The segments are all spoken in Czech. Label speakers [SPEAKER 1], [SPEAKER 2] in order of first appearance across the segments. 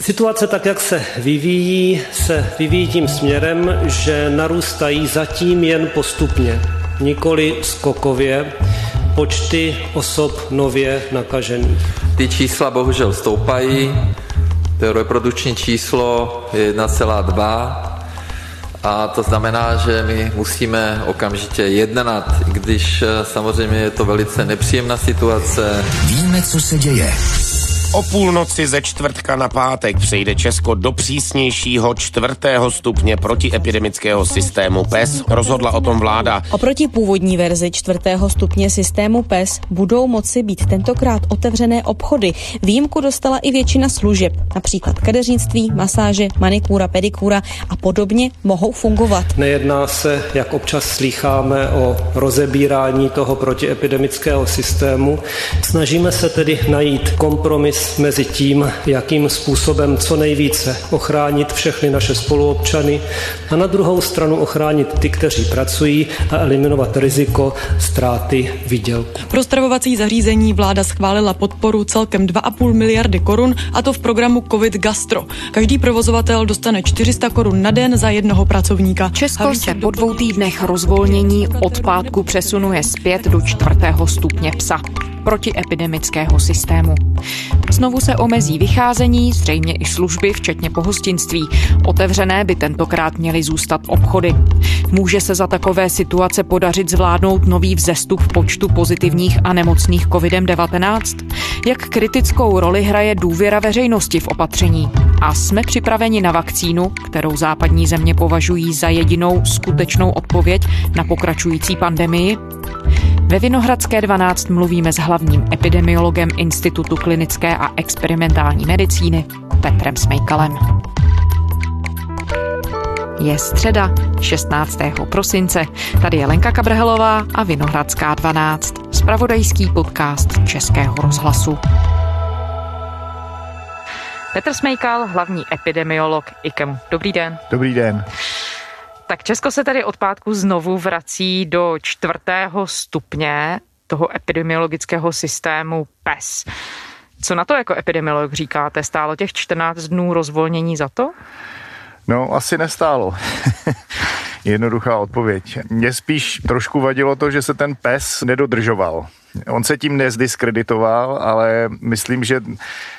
[SPEAKER 1] Situace tak, jak se vyvíjí, se vyvíjí tím směrem, že narůstají zatím jen postupně, nikoli skokově, počty osob nově nakažených.
[SPEAKER 2] Ty čísla bohužel stoupají, to reprodukční číslo je 1,2 a to znamená, že my musíme okamžitě jednat, i když eh, samozřejmě je to velice nepříjemná situace.
[SPEAKER 3] Víme, co se děje.
[SPEAKER 4] O půlnoci ze čtvrtka na pátek přejde Česko do přísnějšího čtvrtého stupně protiepidemického systému PES, rozhodla o tom vláda.
[SPEAKER 5] Oproti původní verzi čtvrtého stupně systému PES budou moci být tentokrát otevřené obchody. Výjimku dostala i většina služeb, například kadeřnictví, masáže, manikúra, pedikúra a podobně mohou fungovat.
[SPEAKER 1] Nejedná se, jak občas slýcháme, o rozebírání toho protiepidemického systému. Snažíme se tedy najít kompromis mezi tím, jakým způsobem co nejvíce ochránit všechny naše spoluobčany a na druhou stranu ochránit ty, kteří pracují a eliminovat riziko ztráty výdělku.
[SPEAKER 6] Pro stravovací zařízení vláda schválila podporu celkem 2,5 miliardy korun a to v programu COVID Gastro. Každý provozovatel dostane 400 korun na den za jednoho pracovníka.
[SPEAKER 7] Česko se po dvou týdnech rozvolnění od pátku přesunuje zpět do čtvrtého stupně psa protiepidemického systému. Znovu se omezí vycházení, zřejmě i služby, včetně pohostinství. Otevřené by tentokrát měly zůstat obchody. Může se za takové situace podařit zvládnout nový vzestup v počtu pozitivních a nemocných COVID-19? Jak kritickou roli hraje důvěra veřejnosti v opatření? A jsme připraveni na vakcínu, kterou západní země považují za jedinou skutečnou odpověď na pokračující pandemii? Ve Vinohradské 12 mluvíme s hlavním epidemiologem Institutu klinické a experimentální medicíny Petrem Smejkalem. Je středa 16. prosince. Tady je Lenka Kabrhelová a Vinohradská 12. Spravodajský podcast Českého rozhlasu. Petr Smejkal, hlavní epidemiolog IKEMu. Dobrý den.
[SPEAKER 8] Dobrý den.
[SPEAKER 7] Tak Česko se tady od pátku znovu vrací do čtvrtého stupně toho epidemiologického systému PES. Co na to jako epidemiolog říkáte? Stálo těch 14 dnů rozvolnění za to?
[SPEAKER 8] No, asi nestálo. Jednoduchá odpověď. Mně spíš trošku vadilo to, že se ten pes nedodržoval. On se tím nezdiskreditoval, ale myslím, že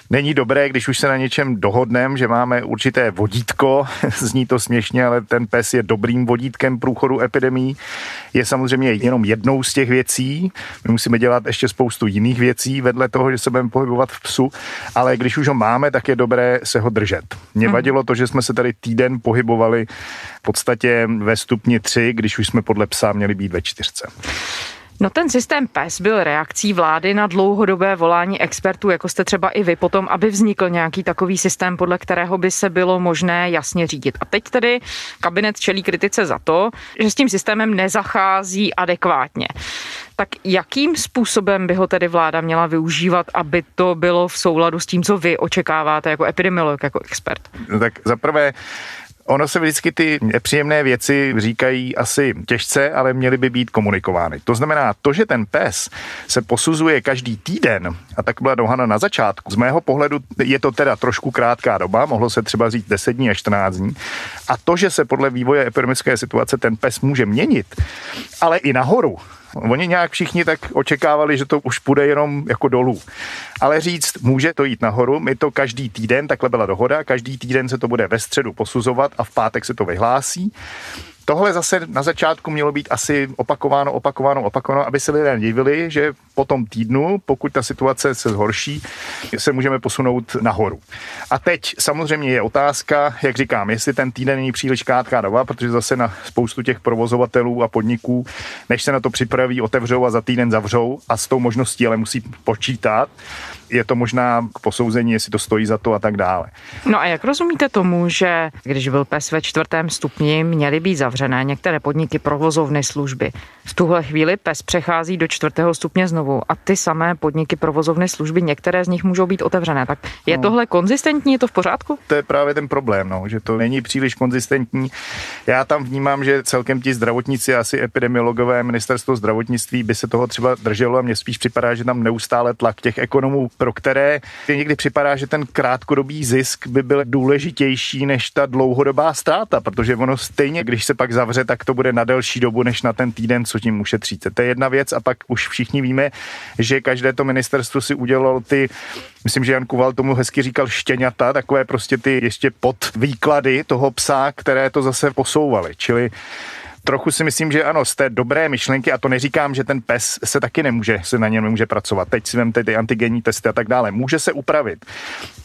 [SPEAKER 8] není dobré, když už se na něčem dohodneme, že máme určité vodítko, zní to směšně, ale ten pes je dobrým vodítkem průchodu epidemí. Je samozřejmě jenom jednou z těch věcí. My musíme dělat ještě spoustu jiných věcí vedle toho, že se budeme pohybovat v psu, ale když už ho máme, tak je dobré se ho držet. Mně mhm. vadilo to, že jsme se tady týden pohybovali v podstatě ve stupni 3, když už jsme podle psa měli být ve čtyřce.
[SPEAKER 7] No ten systém PES byl reakcí vlády na dlouhodobé volání expertů, jako jste třeba i vy, potom, aby vznikl nějaký takový systém, podle kterého by se bylo možné jasně řídit. A teď tedy kabinet čelí kritice za to, že s tím systémem nezachází adekvátně. Tak jakým způsobem by ho tedy vláda měla využívat, aby to bylo v souladu s tím, co vy očekáváte jako epidemiolog, jako expert?
[SPEAKER 8] No tak zaprvé Ono se vždycky ty nepříjemné věci říkají asi těžce, ale měly by být komunikovány. To znamená, to, že ten pes se posuzuje každý týden, a tak byla dohana na začátku, z mého pohledu je to teda trošku krátká doba, mohlo se třeba říct 10 dní až 14 dní, a to, že se podle vývoje epidemické situace ten pes může měnit, ale i nahoru, Oni nějak všichni tak očekávali, že to už půjde jenom jako dolů. Ale říct, může to jít nahoru, my to každý týden, takhle byla dohoda, každý týden se to bude ve středu posuzovat a v pátek se to vyhlásí. Tohle zase na začátku mělo být asi opakováno, opakováno, opakováno, aby se lidé divili, že po tom týdnu, pokud ta situace se zhorší, se můžeme posunout nahoru. A teď samozřejmě je otázka, jak říkám, jestli ten týden není příliš krátká doba, protože zase na spoustu těch provozovatelů a podniků, než se na to připraví, otevřou a za týden zavřou a s tou možností ale musí počítat, je to možná k posouzení, jestli to stojí za to a tak dále.
[SPEAKER 7] No a jak rozumíte tomu, že když byl PES ve čtvrtém stupni, měly být zavřené některé podniky, provozovny, služby. V tuhle chvíli PES přechází do čtvrtého stupně znovu a ty samé podniky, provozovny, služby, některé z nich můžou být otevřené. Tak je no. tohle konzistentní, je to v pořádku?
[SPEAKER 8] To je právě ten problém, no, že to není příliš konzistentní. Já tam vnímám, že celkem ti zdravotníci, asi epidemiologové, ministerstvo zdravotnictví by se toho třeba drželo a mně spíš připadá, že tam neustále tlak těch ekonomů pro které někdy připadá, že ten krátkodobý zisk by byl důležitější než ta dlouhodobá ztráta, protože ono stejně, když se pak zavře, tak to bude na delší dobu, než na ten týden, co tím ušetříte. To je jedna věc a pak už všichni víme, že každé to ministerstvo si udělalo ty, myslím, že Jan Kuval tomu hezky říkal štěňata, takové prostě ty ještě pod výklady toho psa, které to zase posouvaly. Čili trochu si myslím, že ano, z té dobré myšlenky, a to neříkám, že ten pes se taky nemůže, se na něm nemůže pracovat. Teď si vemte ty antigenní testy a tak dále. Může se upravit.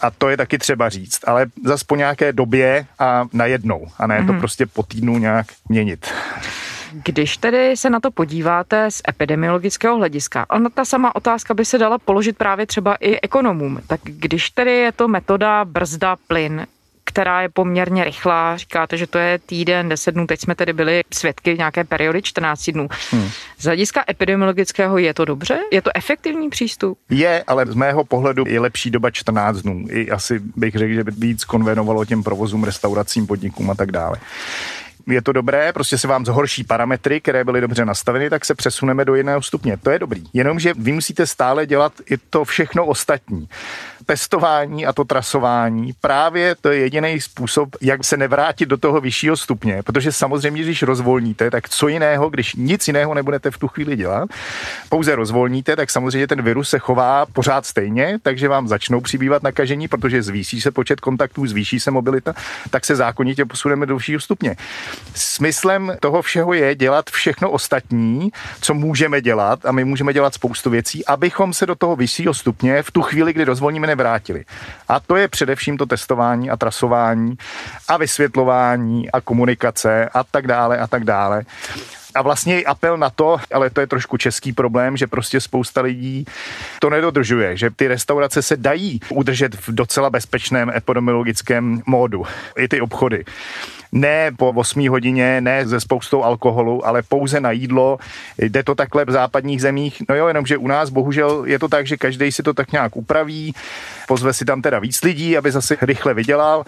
[SPEAKER 8] A to je taky třeba říct, ale zas po nějaké době a najednou. A ne mm-hmm. to mhm. prostě po týdnu nějak měnit.
[SPEAKER 7] Když tedy se na to podíváte z epidemiologického hlediska, ona ta sama otázka by se dala položit právě třeba i ekonomům, tak když tedy je to metoda brzda plyn, která je poměrně rychlá. Říkáte, že to je týden, 10 dnů, teď jsme tedy byli svědky nějaké periody 14 dnů. Hmm. Z hlediska epidemiologického je to dobře? Je to efektivní přístup?
[SPEAKER 8] Je, ale z mého pohledu je lepší doba 14 dnů. I asi bych řekl, že by víc konvenovalo těm provozům, restauracím, podnikům a tak dále je to dobré, prostě se vám zhorší parametry, které byly dobře nastaveny, tak se přesuneme do jiného stupně. To je dobrý. Jenomže vy musíte stále dělat i to všechno ostatní testování a to trasování, právě to je jediný způsob, jak se nevrátit do toho vyššího stupně, protože samozřejmě, když rozvolníte, tak co jiného, když nic jiného nebudete v tu chvíli dělat, pouze rozvolníte, tak samozřejmě ten virus se chová pořád stejně, takže vám začnou přibývat nakažení, protože zvýší se počet kontaktů, zvýší se mobilita, tak se zákonitě posuneme do vyššího stupně. Smyslem toho všeho je dělat všechno ostatní, co můžeme dělat a my můžeme dělat spoustu věcí, abychom se do toho vyššího stupně v tu chvíli, kdy rozvolníme, vrátili. A to je především to testování a trasování a vysvětlování a komunikace a tak dále a tak dále a vlastně i apel na to, ale to je trošku český problém, že prostě spousta lidí to nedodržuje, že ty restaurace se dají udržet v docela bezpečném epidemiologickém módu. I ty obchody ne po 8 hodině, ne ze spoustou alkoholu, ale pouze na jídlo. Jde to takhle v západních zemích. No jo, jenomže u nás bohužel je to tak, že každý si to tak nějak upraví, pozve si tam teda víc lidí, aby zase rychle vydělal.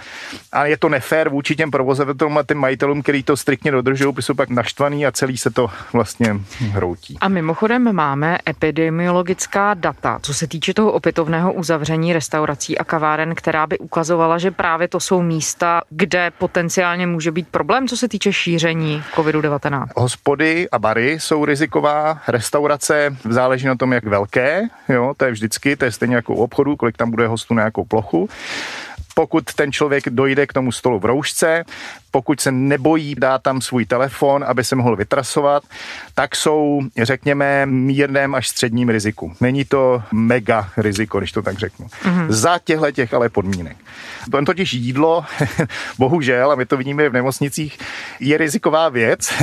[SPEAKER 8] A je to nefér vůči těm provozovatelům a těm majitelům, který to striktně dodržují, jsou pak naštvaný a celý se to vlastně hroutí.
[SPEAKER 7] A mimochodem máme epidemiologická data, co se týče toho opětovného uzavření restaurací a kaváren, která by ukazovala, že právě to jsou místa, kde potenciálně může být problém, co se týče šíření COVID-19?
[SPEAKER 8] Hospody a bary jsou riziková, restaurace záleží na tom, jak velké, jo, to je vždycky, to je stejně jako u obchodu, kolik tam bude hostů na jakou plochu pokud ten člověk dojde k tomu stolu v roušce, pokud se nebojí dát tam svůj telefon, aby se mohl vytrasovat, tak jsou, řekněme, mírném až středním riziku. Není to mega riziko, když to tak řeknu. Mm-hmm. Za těchto těch ale podmínek. To totiž jídlo, bohužel, a my to vidíme v nemocnicích, je riziková věc.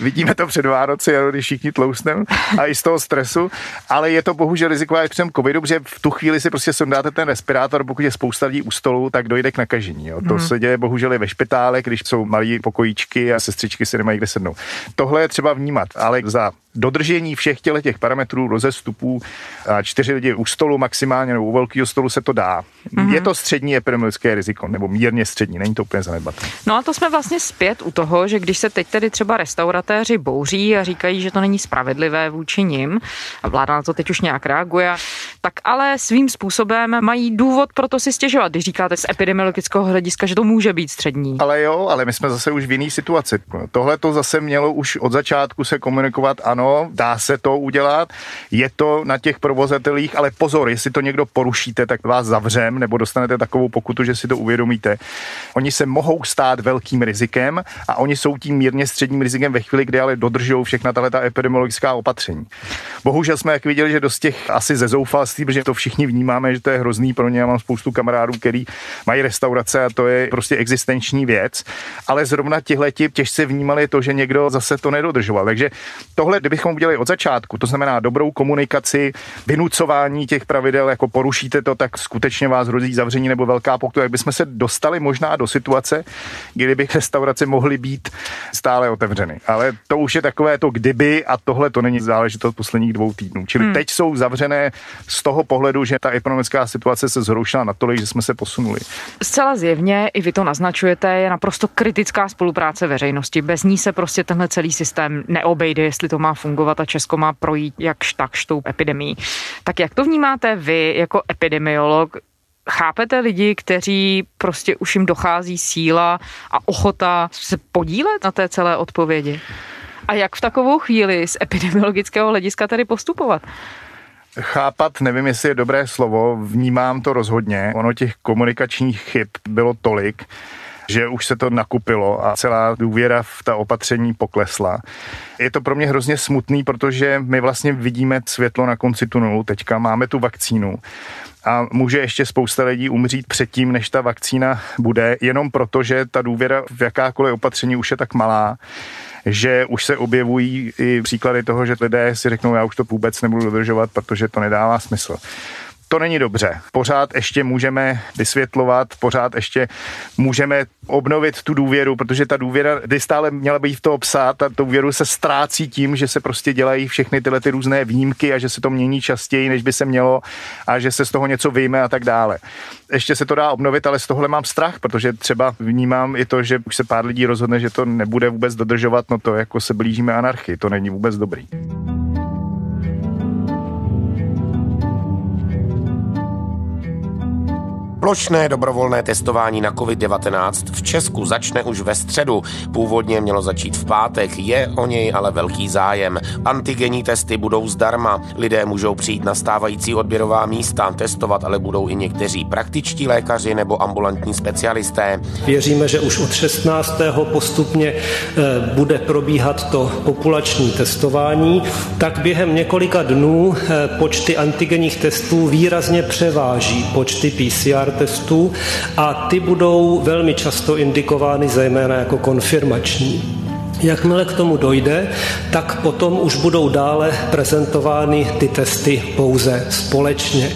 [SPEAKER 8] vidíme to před Vánoci, když všichni tloustneme a i z toho stresu, ale je to bohužel riziková věc při covidu, protože v tu chvíli si prostě sundáte ten respirátor, pokud je spousta lidí u stolu, tak dojde k nakažení. Jo. To hmm. se děje bohužel i ve špitálech, když jsou malí pokojíčky a sestřičky si nemají kde sednout. Tohle je třeba vnímat, ale za dodržení všech těle těch parametrů, rozestupů, a čtyři lidi u stolu maximálně nebo u velkého stolu se to dá. Mm-hmm. Je to střední epidemiologické riziko, nebo mírně střední, není to úplně zanedbatelné.
[SPEAKER 7] No a to jsme vlastně zpět u toho, že když se teď tedy třeba restauratéři bouří a říkají, že to není spravedlivé vůči nim, a vláda na to teď už nějak reaguje, tak ale svým způsobem mají důvod pro to si stěžovat, když říkáte z epidemiologického hlediska, že to může být střední.
[SPEAKER 8] Ale jo, ale my jsme zase už v jiné situaci. Tohle to zase mělo už od začátku se komunikovat, ano, dá se to udělat, je to na těch provozatelích, ale pozor, jestli to někdo porušíte, tak vás zavřem nebo dostanete takovou pokutu, že si to uvědomíte. Oni se mohou stát velkým rizikem a oni jsou tím mírně středním rizikem ve chvíli, kdy ale dodržují všechna ta epidemiologická opatření. Bohužel jsme jak viděli, že dost těch asi ze zoufalství, protože to všichni vnímáme, že to je hrozný pro ně. Já mám spoustu kamarádů, který mají restaurace a to je prostě existenční věc. Ale zrovna tihle těžce vnímali to, že někdo zase to nedodržoval. Takže tohle, kdyby bychom udělali od začátku, to znamená dobrou komunikaci, vynucování těch pravidel, jako porušíte to, tak skutečně vás hrozí zavření nebo velká pokuta, jak bychom se dostali možná do situace, kdy by restaurace mohly být stále otevřeny. Ale to už je takové to kdyby a tohle to není záležitost posledních dvou týdnů. Čili hmm. teď jsou zavřené z toho pohledu, že ta ekonomická situace se zhoršila natolik, že jsme se posunuli.
[SPEAKER 7] Zcela zjevně, i vy to naznačujete, je naprosto kritická spolupráce veřejnosti. Bez ní se prostě tenhle celý systém neobejde, jestli to má fungovat a Česko má projít jakž takž tou epidemí. Tak jak to vnímáte vy jako epidemiolog? Chápete lidi, kteří prostě už jim dochází síla a ochota se podílet na té celé odpovědi? A jak v takovou chvíli z epidemiologického hlediska tady postupovat?
[SPEAKER 8] Chápat, nevím, jestli je dobré slovo, vnímám to rozhodně. Ono těch komunikačních chyb bylo tolik, že už se to nakupilo a celá důvěra v ta opatření poklesla. Je to pro mě hrozně smutný, protože my vlastně vidíme světlo na konci tunelu. Teďka máme tu vakcínu a může ještě spousta lidí umřít předtím, než ta vakcína bude, jenom proto, že ta důvěra v jakákoliv opatření už je tak malá, že už se objevují i příklady toho, že lidé si řeknou, já už to vůbec nebudu dodržovat, protože to nedává smysl to není dobře. Pořád ještě můžeme vysvětlovat, pořád ještě můžeme obnovit tu důvěru, protože ta důvěra by stále měla být v toho psa, ta důvěru se ztrácí tím, že se prostě dělají všechny tyhle ty různé výjimky a že se to mění častěji, než by se mělo a že se z toho něco vyjme a tak dále. Ještě se to dá obnovit, ale z tohle mám strach, protože třeba vnímám i to, že už se pár lidí rozhodne, že to nebude vůbec dodržovat, no to jako se blížíme anarchii, to není vůbec dobrý.
[SPEAKER 4] Plošné dobrovolné testování na COVID-19 v Česku začne už ve středu. Původně mělo začít v pátek, je o něj ale velký zájem. Antigenní testy budou zdarma. Lidé můžou přijít na stávající odběrová místa, testovat ale budou i někteří praktičtí lékaři nebo ambulantní specialisté.
[SPEAKER 1] Věříme, že už od 16. postupně eh, bude probíhat to populační testování, tak během několika dnů eh, počty antigenních testů výrazně převáží počty PCR testů a ty budou velmi často indikovány zejména jako konfirmační. Jakmile k tomu dojde, tak potom už budou dále prezentovány ty testy pouze společně.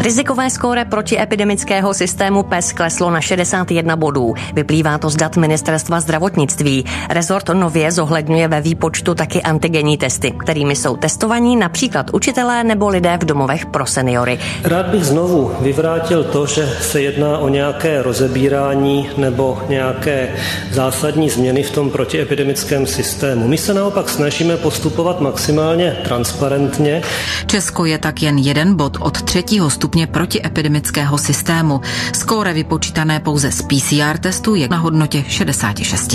[SPEAKER 3] Rizikové skóre protiepidemického systému PES kleslo na 61 bodů. Vyplývá to z dat ministerstva zdravotnictví. Rezort nově zohledňuje ve výpočtu taky antigenní testy, kterými jsou testovaní například učitelé nebo lidé v domovech pro seniory.
[SPEAKER 1] Rád bych znovu vyvrátil to, že se jedná o nějaké rozebírání nebo nějaké zásadní změny v tom protiepidemickém systému. My se naopak snažíme postupovat maximálně transparentně.
[SPEAKER 9] Česko je tak jen jeden bod od třetího stupně stupně protiepidemického systému. Skóre vypočítané pouze z PCR testu je na hodnotě 66.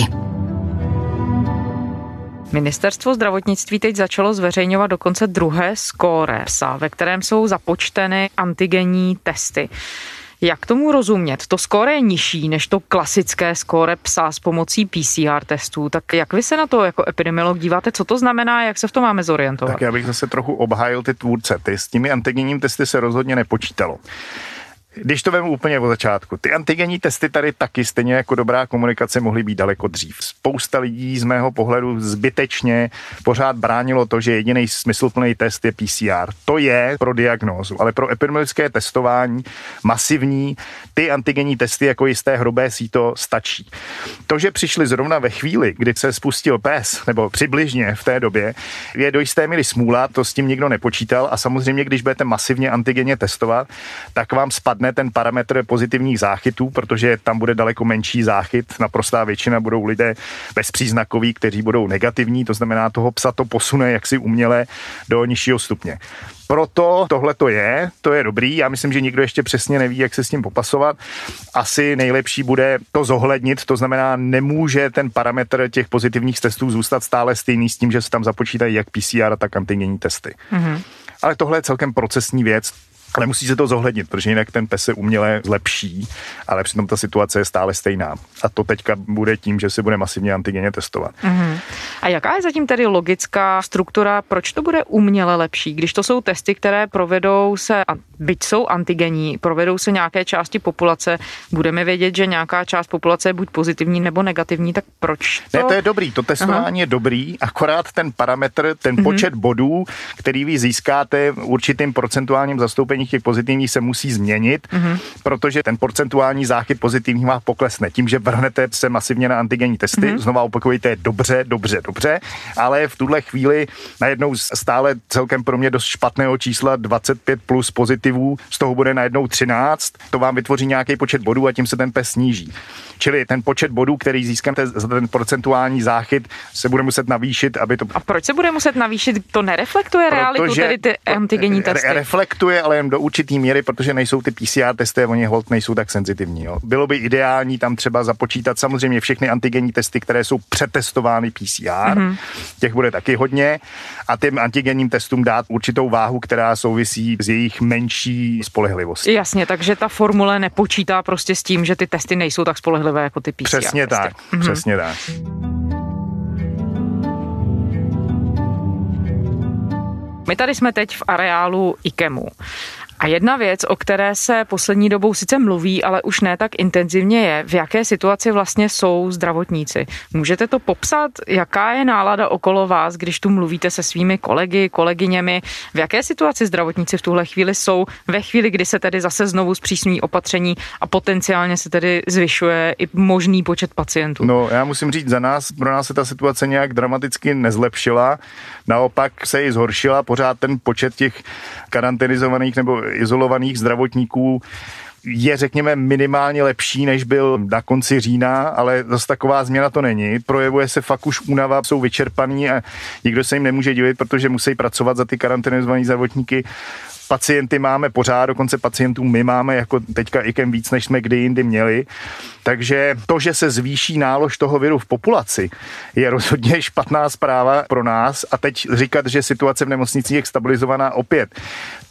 [SPEAKER 7] Ministerstvo zdravotnictví teď začalo zveřejňovat dokonce druhé skóre psa, ve kterém jsou započteny antigenní testy. Jak tomu rozumět? To skóre je nižší než to klasické skóre psa s pomocí PCR testů. Tak jak vy se na to jako epidemiolog díváte? Co to znamená? Jak se v tom máme zorientovat?
[SPEAKER 8] Tak já bych zase trochu obhájil ty tvůrce. Ty s těmi antigenními testy se rozhodně nepočítalo. Když to vemu úplně od začátku, ty antigenní testy tady taky stejně jako dobrá komunikace mohly být daleko dřív. Spousta lidí z mého pohledu zbytečně pořád bránilo to, že jediný smysluplný test je PCR. To je pro diagnózu, ale pro epidemiologické testování masivní ty antigenní testy jako jisté hrubé síto stačí. To, že přišli zrovna ve chvíli, kdy se spustil PES, nebo přibližně v té době, je do jisté míry smůla, to s tím nikdo nepočítal a samozřejmě, když budete masivně antigenně testovat, tak vám spadne spadne ten parametr pozitivních záchytů, protože tam bude daleko menší záchyt. Naprostá většina budou lidé bezpříznakoví, kteří budou negativní, to znamená, toho psa to posune jaksi uměle do nižšího stupně. Proto tohle to je, to je dobrý. Já myslím, že nikdo ještě přesně neví, jak se s tím popasovat. Asi nejlepší bude to zohlednit, to znamená, nemůže ten parametr těch pozitivních testů zůstat stále stejný s tím, že se tam započítají jak PCR, tak antigenní testy. Mm-hmm. Ale tohle je celkem procesní věc. Ale musí se to zohlednit, protože jinak ten pes se uměle zlepší, ale přitom ta situace je stále stejná. A to teďka bude tím, že se bude masivně antigeně testovat.
[SPEAKER 7] Mm-hmm. A jaká je zatím tedy logická struktura, proč to bude uměle lepší, když to jsou testy, které provedou se, byť jsou antigenní, provedou se nějaké části populace, budeme vědět, že nějaká část populace je buď pozitivní nebo negativní, tak proč
[SPEAKER 8] to? Ne, to je dobrý, to testování Aha. je dobrý, akorát ten parametr, ten mm-hmm. počet bodů, který vy získáte určitým procentuálním zastoupení negativních, těch pozitivních se musí změnit, mm-hmm. protože ten procentuální záchyt pozitivních má poklesne. Tím, že vrhnete se masivně na antigenní testy, mm-hmm. znova je dobře, dobře, dobře, ale v tuhle chvíli najednou stále celkem pro mě dost špatného čísla 25 plus pozitivů, z toho bude najednou 13, to vám vytvoří nějaký počet bodů a tím se ten pes sníží. Čili ten počet bodů, který získáte za ten procentuální záchyt, se bude muset navýšit, aby to...
[SPEAKER 7] A proč se bude muset navýšit? To nereflektuje realitu, tedy ty antigenní testy?
[SPEAKER 8] Reflektuje, ale jen do určitý míry, protože nejsou ty PCR testy oni hold nejsou tak senzitivní. Jo. Bylo by ideální tam třeba započítat samozřejmě všechny antigenní testy, které jsou přetestovány PCR, mm-hmm. těch bude taky hodně, a těm antigenním testům dát určitou váhu, která souvisí s jejich menší spolehlivostí.
[SPEAKER 7] Jasně, takže ta formule nepočítá prostě s tím, že ty testy nejsou tak spolehlivé jako ty PCR
[SPEAKER 8] Přesně
[SPEAKER 7] testy.
[SPEAKER 8] tak, mm-hmm. přesně tak.
[SPEAKER 7] My tady jsme teď v areálu IKEMu. A jedna věc, o které se poslední dobou sice mluví, ale už ne tak intenzivně je, v jaké situaci vlastně jsou zdravotníci. Můžete to popsat, jaká je nálada okolo vás, když tu mluvíte se svými kolegy, kolegyněmi, v jaké situaci zdravotníci v tuhle chvíli jsou, ve chvíli, kdy se tedy zase znovu zpřísňují opatření a potenciálně se tedy zvyšuje i možný počet pacientů?
[SPEAKER 8] No, já musím říct, za nás, pro nás se ta situace nějak dramaticky nezlepšila, naopak se i zhoršila, pořád ten počet těch karanténizovaných nebo izolovaných zdravotníků je, řekněme, minimálně lepší, než byl na konci října, ale zase taková změna to není. Projevuje se fakt už únava, jsou vyčerpaní a nikdo se jim nemůže divit, protože musí pracovat za ty karanténizované zdravotníky pacienty máme pořád, dokonce pacientů my máme jako teďka kem víc, než jsme kdy jindy měli. Takže to, že se zvýší nálož toho viru v populaci, je rozhodně špatná zpráva pro nás. A teď říkat, že situace v nemocnicích je stabilizovaná opět,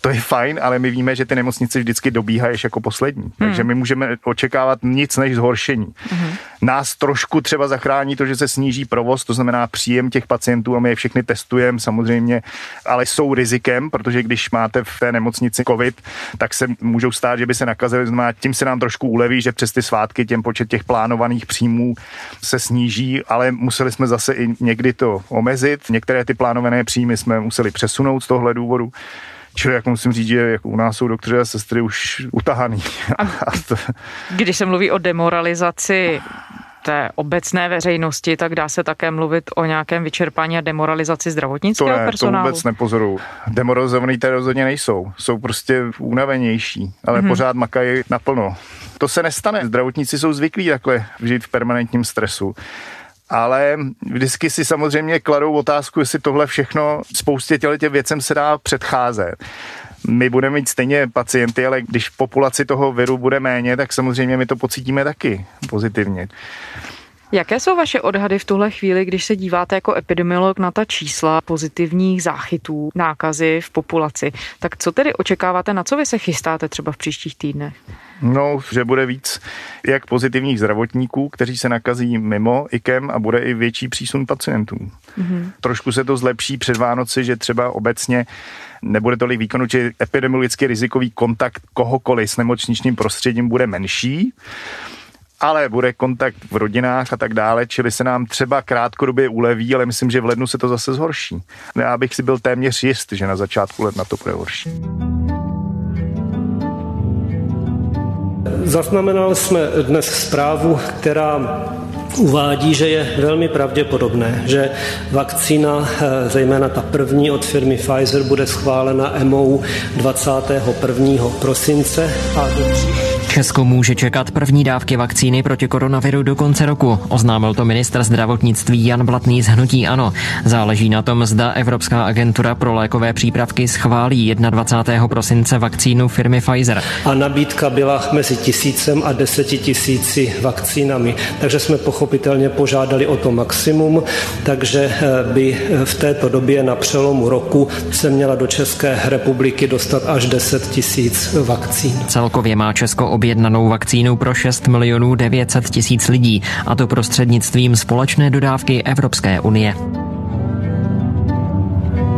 [SPEAKER 8] to je fajn, ale my víme, že ty nemocnice vždycky dobíhají jako poslední. Hmm. Takže my můžeme očekávat nic než zhoršení. Hmm. Nás trošku třeba zachrání to, že se sníží provoz, to znamená příjem těch pacientů a my je všechny testujeme samozřejmě, ale jsou rizikem, protože když máte v té nemocnici COVID, tak se můžou stát, že by se nakazili, znamená, tím se nám trošku uleví, že přes ty svátky těm počet těch plánovaných příjmů se sníží, ale museli jsme zase i někdy to omezit. Některé ty plánované příjmy jsme museli přesunout z tohle důvodu. Čili jako musím říct, že jako u nás jsou doktoři a sestry už utahaný.
[SPEAKER 7] Když se mluví o demoralizaci té obecné veřejnosti, tak dá se také mluvit o nějakém vyčerpání a demoralizaci zdravotnického
[SPEAKER 8] to ne,
[SPEAKER 7] personálu?
[SPEAKER 8] To vůbec nepozoruju. Demoralizovaný tady rozhodně nejsou. Jsou prostě unavenější, ale mm-hmm. pořád makají naplno. To se nestane. Zdravotníci jsou zvyklí takhle žít v permanentním stresu ale vždycky si samozřejmě kladou otázku, jestli tohle všechno spoustě těch věcem se dá předcházet. My budeme mít stejně pacienty, ale když populaci toho viru bude méně, tak samozřejmě my to pocítíme taky pozitivně.
[SPEAKER 7] Jaké jsou vaše odhady v tuhle chvíli, když se díváte jako epidemiolog na ta čísla pozitivních záchytů nákazy v populaci? Tak co tedy očekáváte, na co vy se chystáte třeba v příštích týdnech?
[SPEAKER 8] No, že bude víc jak pozitivních zdravotníků, kteří se nakazí mimo IKEM a bude i větší přísun pacientů. Mm-hmm. Trošku se to zlepší před Vánoci, že třeba obecně nebude tolik výkonu, že epidemiologicky rizikový kontakt kohokoliv s nemocničním prostředím bude menší ale bude kontakt v rodinách a tak dále, čili se nám třeba krátkodobě uleví, ale myslím, že v lednu se to zase zhorší. Já bych si byl téměř jist, že na začátku ledna to bude horší.
[SPEAKER 1] Zaznamenali jsme dnes zprávu, která uvádí, že je velmi pravděpodobné, že vakcína, eh, zejména ta první od firmy Pfizer, bude schválena EMO 21. prosince a do příští
[SPEAKER 10] Česko může čekat první dávky vakcíny proti koronaviru do konce roku, oznámil to ministr zdravotnictví Jan Blatný z Hnutí Ano. Záleží na tom, zda Evropská agentura pro lékové přípravky schválí 21. prosince vakcínu firmy Pfizer.
[SPEAKER 1] A nabídka byla mezi tisícem a deseti tisíci vakcínami, takže jsme pochopitelně požádali o to maximum, takže eh, by eh, v této době na přelomu roku se měla do České republiky dostat až 10 tisíc vakcín.
[SPEAKER 10] Celkově má Česko objednanou vakcínu pro 6 milionů 900 tisíc lidí, a to prostřednictvím společné dodávky Evropské unie.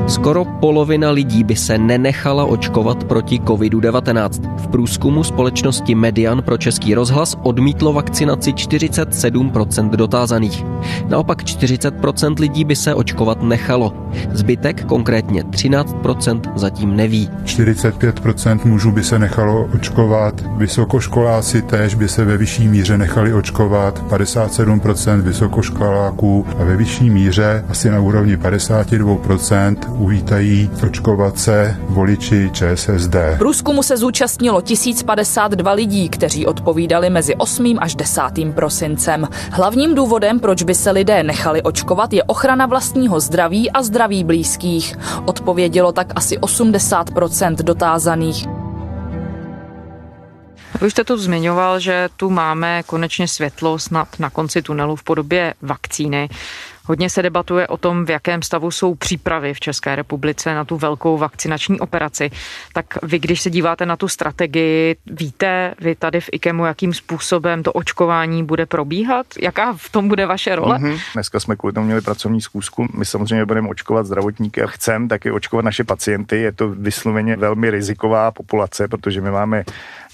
[SPEAKER 11] Skoro polovina lidí by se nenechala očkovat proti COVID-19. V průzkumu společnosti Median pro Český rozhlas odmítlo vakcinaci 47% dotázaných. Naopak 40% lidí by se očkovat nechalo. Zbytek, konkrétně 13%, zatím neví.
[SPEAKER 12] 45% mužů by se nechalo očkovat, vysokoškoláci též by se ve vyšší míře nechali očkovat, 57% vysokoškoláků a ve vyšší míře asi na úrovni 52% uvítají očkovat se voliči ČSSD.
[SPEAKER 13] V průzkumu se zúčastnilo 1052 lidí, kteří odpovídali mezi 8. až 10. prosincem. Hlavním důvodem, proč by se lidé nechali očkovat, je ochrana vlastního zdraví a zdraví blízkých. Odpovědělo tak asi 80% dotázaných.
[SPEAKER 7] Vy už jste tu zmiňoval, že tu máme konečně světlo snad na konci tunelu v podobě vakcíny. Hodně se debatuje o tom, v jakém stavu jsou přípravy v České republice na tu velkou vakcinační operaci. Tak vy, když se díváte na tu strategii, víte vy tady v IKEMu, jakým způsobem to očkování bude probíhat? Jaká v tom bude vaše role? Mm-hmm.
[SPEAKER 8] Dneska jsme kvůli tomu měli pracovní zkusku. My samozřejmě budeme očkovat zdravotníky a chceme taky očkovat naše pacienty. Je to vysloveně velmi riziková populace, protože my máme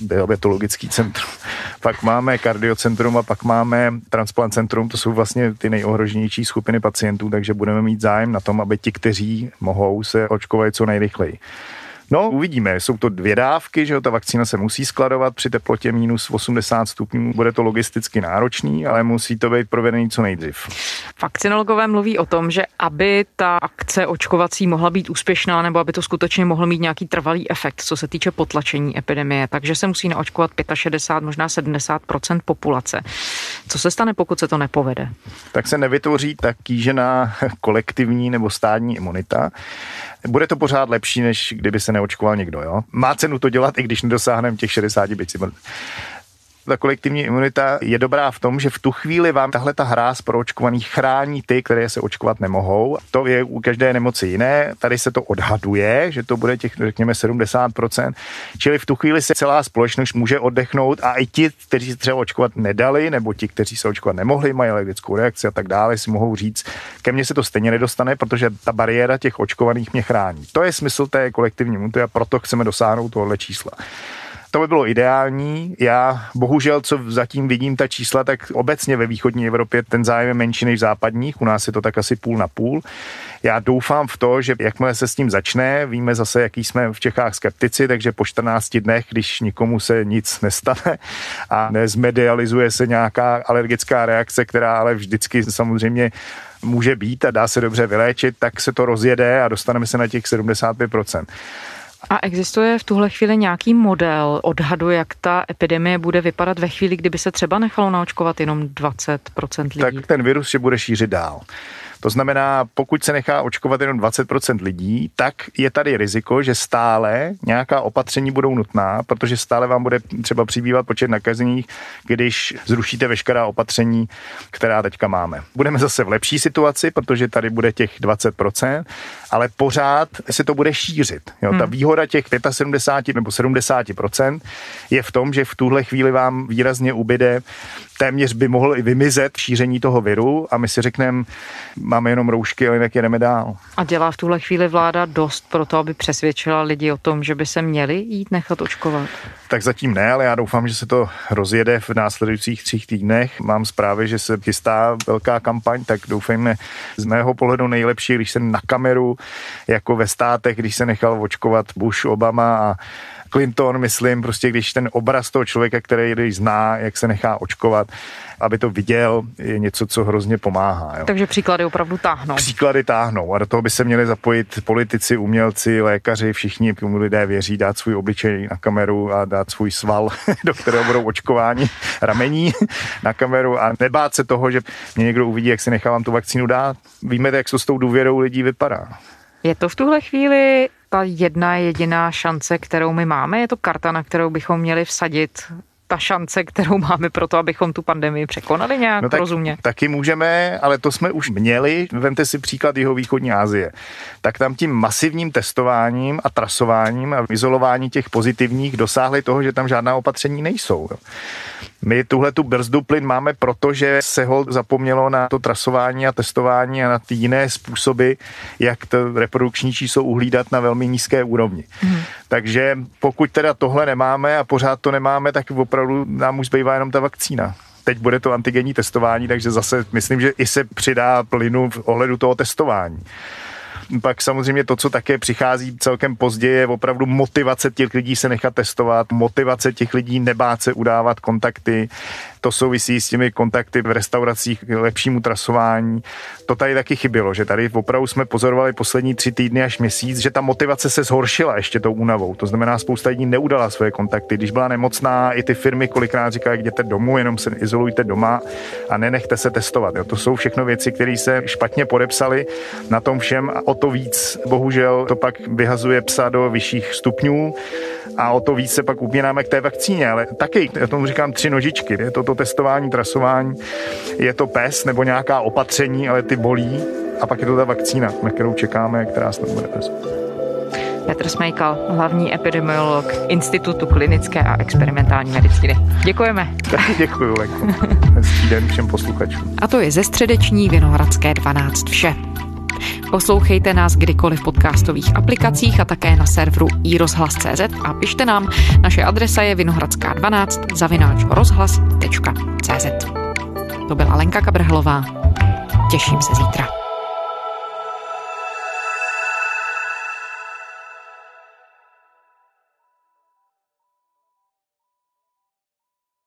[SPEAKER 8] diabetologický centrum, pak máme kardiocentrum a pak máme transplant centrum. To jsou vlastně ty nejohroženější skupiny skupiny pacientů, takže budeme mít zájem na tom, aby ti, kteří mohou, se očkovali co nejrychleji. No, uvidíme. Jsou to dvě dávky, že jo, ta vakcína se musí skladovat při teplotě minus 80 stupňů. Bude to logisticky náročný, ale musí to být provedený co nejdřív.
[SPEAKER 7] Vakcinologové mluví o tom, že aby ta akce očkovací mohla být úspěšná, nebo aby to skutečně mohlo mít nějaký trvalý efekt, co se týče potlačení epidemie, takže se musí naočkovat 65, možná 70% populace. Co se stane, pokud se to nepovede?
[SPEAKER 8] Tak se nevytvoří tak kýžená kolektivní nebo stádní imunita. Bude to pořád lepší, než kdyby se neočkoval někdo. Jo? Má cenu to dělat, i když nedosáhneme těch 65 ta kolektivní imunita je dobrá v tom, že v tu chvíli vám tahle ta hra z proočkovaných chrání ty, které se očkovat nemohou. To je u každé nemoci jiné. Tady se to odhaduje, že to bude těch, řekněme, 70%. Čili v tu chvíli se celá společnost může oddechnout a i ti, kteří se třeba očkovat nedali, nebo ti, kteří se očkovat nemohli, mají alergickou reakci a tak dále, si mohou říct, ke mně se to stejně nedostane, protože ta bariéra těch očkovaných mě chrání. To je smysl té kolektivní imunity a proto chceme dosáhnout tohle čísla. To by bylo ideální. Já bohužel, co zatím vidím ta čísla, tak obecně ve východní Evropě ten zájem je menší než v západních. U nás je to tak asi půl na půl. Já doufám v to, že jakmile se s tím začne, víme zase, jaký jsme v Čechách skeptici, takže po 14 dnech, když nikomu se nic nestane a nezmedializuje se nějaká alergická reakce, která ale vždycky samozřejmě může být a dá se dobře vyléčit, tak se to rozjede a dostaneme se na těch 75%.
[SPEAKER 7] A existuje v tuhle chvíli nějaký model odhadu, jak ta epidemie bude vypadat ve chvíli, kdyby se třeba nechalo naočkovat jenom 20% lidí?
[SPEAKER 8] Tak ten virus se bude šířit dál. To znamená, pokud se nechá očkovat jenom 20% lidí, tak je tady riziko, že stále nějaká opatření budou nutná, protože stále vám bude třeba přibývat počet nakazených, když zrušíte veškerá opatření, která teďka máme. Budeme zase v lepší situaci, protože tady bude těch 20%, ale pořád se to bude šířit. Jo? Hmm. Ta výhoda těch 75 nebo 70% je v tom, že v tuhle chvíli vám výrazně ubyde téměř by mohl i vymizet šíření toho viru a my si řekneme, máme jenom roušky, ale jinak jedeme dál.
[SPEAKER 7] A dělá v tuhle chvíli vláda dost pro to, aby přesvědčila lidi o tom, že by se měli jít nechat očkovat?
[SPEAKER 8] Tak zatím ne, ale já doufám, že se to rozjede v následujících třích týdnech. Mám zprávy, že se chystá velká kampaň, tak doufejme z mého pohledu nejlepší, když jsem na kameru, jako ve státech, když se nechal očkovat Bush, Obama a Clinton, myslím, prostě když ten obraz toho člověka, který zná, jak se nechá očkovat, aby to viděl, je něco, co hrozně pomáhá. Jo.
[SPEAKER 7] Takže příklady opravdu táhnou.
[SPEAKER 8] Příklady táhnou a do toho by se měli zapojit politici, umělci, lékaři, všichni, komu lidé věří, dát svůj obličej na kameru a dát svůj sval, do kterého budou očkováni ramení na kameru a nebát se toho, že mě někdo uvidí, jak si nechávám tu vakcínu dát. Víme, jak to s tou důvěrou lidí vypadá.
[SPEAKER 7] Je to v tuhle chvíli ta jedna jediná šance, kterou my máme? Je to karta, na kterou bychom měli vsadit
[SPEAKER 14] ta šance, kterou máme pro to, abychom tu pandemii překonali nějak no tak, rozumně?
[SPEAKER 8] Taky můžeme, ale to jsme už měli. Vemte si příklad jeho východní Asie. Tak tam tím masivním testováním a trasováním a izolování těch pozitivních dosáhli toho, že tam žádná opatření nejsou. My tuhle tu brzdu plyn máme proto, že se ho zapomnělo na to trasování a testování a na ty jiné způsoby, jak to reprodukční číslo uhlídat na velmi nízké úrovni. Hmm. Takže pokud teda tohle nemáme a pořád to nemáme, tak opravdu nám už zbývá jenom ta vakcína teď bude to antigenní testování, takže zase myslím, že i se přidá plynu v ohledu toho testování. Pak samozřejmě to, co také přichází celkem pozdě, je opravdu motivace těch lidí se nechat testovat, motivace těch lidí nebát se udávat kontakty. To souvisí s těmi kontakty v restauracích k lepšímu trasování. To tady taky chybělo, že tady opravdu jsme pozorovali poslední tři týdny až měsíc, že ta motivace se zhoršila ještě tou únavou. To znamená, spousta lidí neudala své kontakty. Když byla nemocná, i ty firmy kolikrát říkají, jděte domů, jenom se izolujte doma a nenechte se testovat. Jo. To jsou všechno věci, které se špatně podepsaly na tom všem a o to víc, bohužel, to pak vyhazuje psa do vyšších stupňů a o to víc se pak upínáme k té vakcíně, ale taky, já tomu říkám tři nožičky, je to to testování, trasování, je to pes nebo nějaká opatření, ale ty bolí a pak je to ta vakcína, na kterou čekáme, která snad bude pes.
[SPEAKER 14] Petr Smejkal, hlavní epidemiolog Institutu klinické a experimentální medicíny. Děkujeme.
[SPEAKER 8] Děkuji, Lenko. Hezký den všem posluchačům.
[SPEAKER 7] A to je ze středeční Vinohradské 12 vše. Poslouchejte nás kdykoliv v podcastových aplikacích a také na serveru iRozhlas.cz a pište nám. Naše adresa je vinohradská 12 zavináč rozhlas.cz To byla Lenka Kabrhlová. Těším se zítra.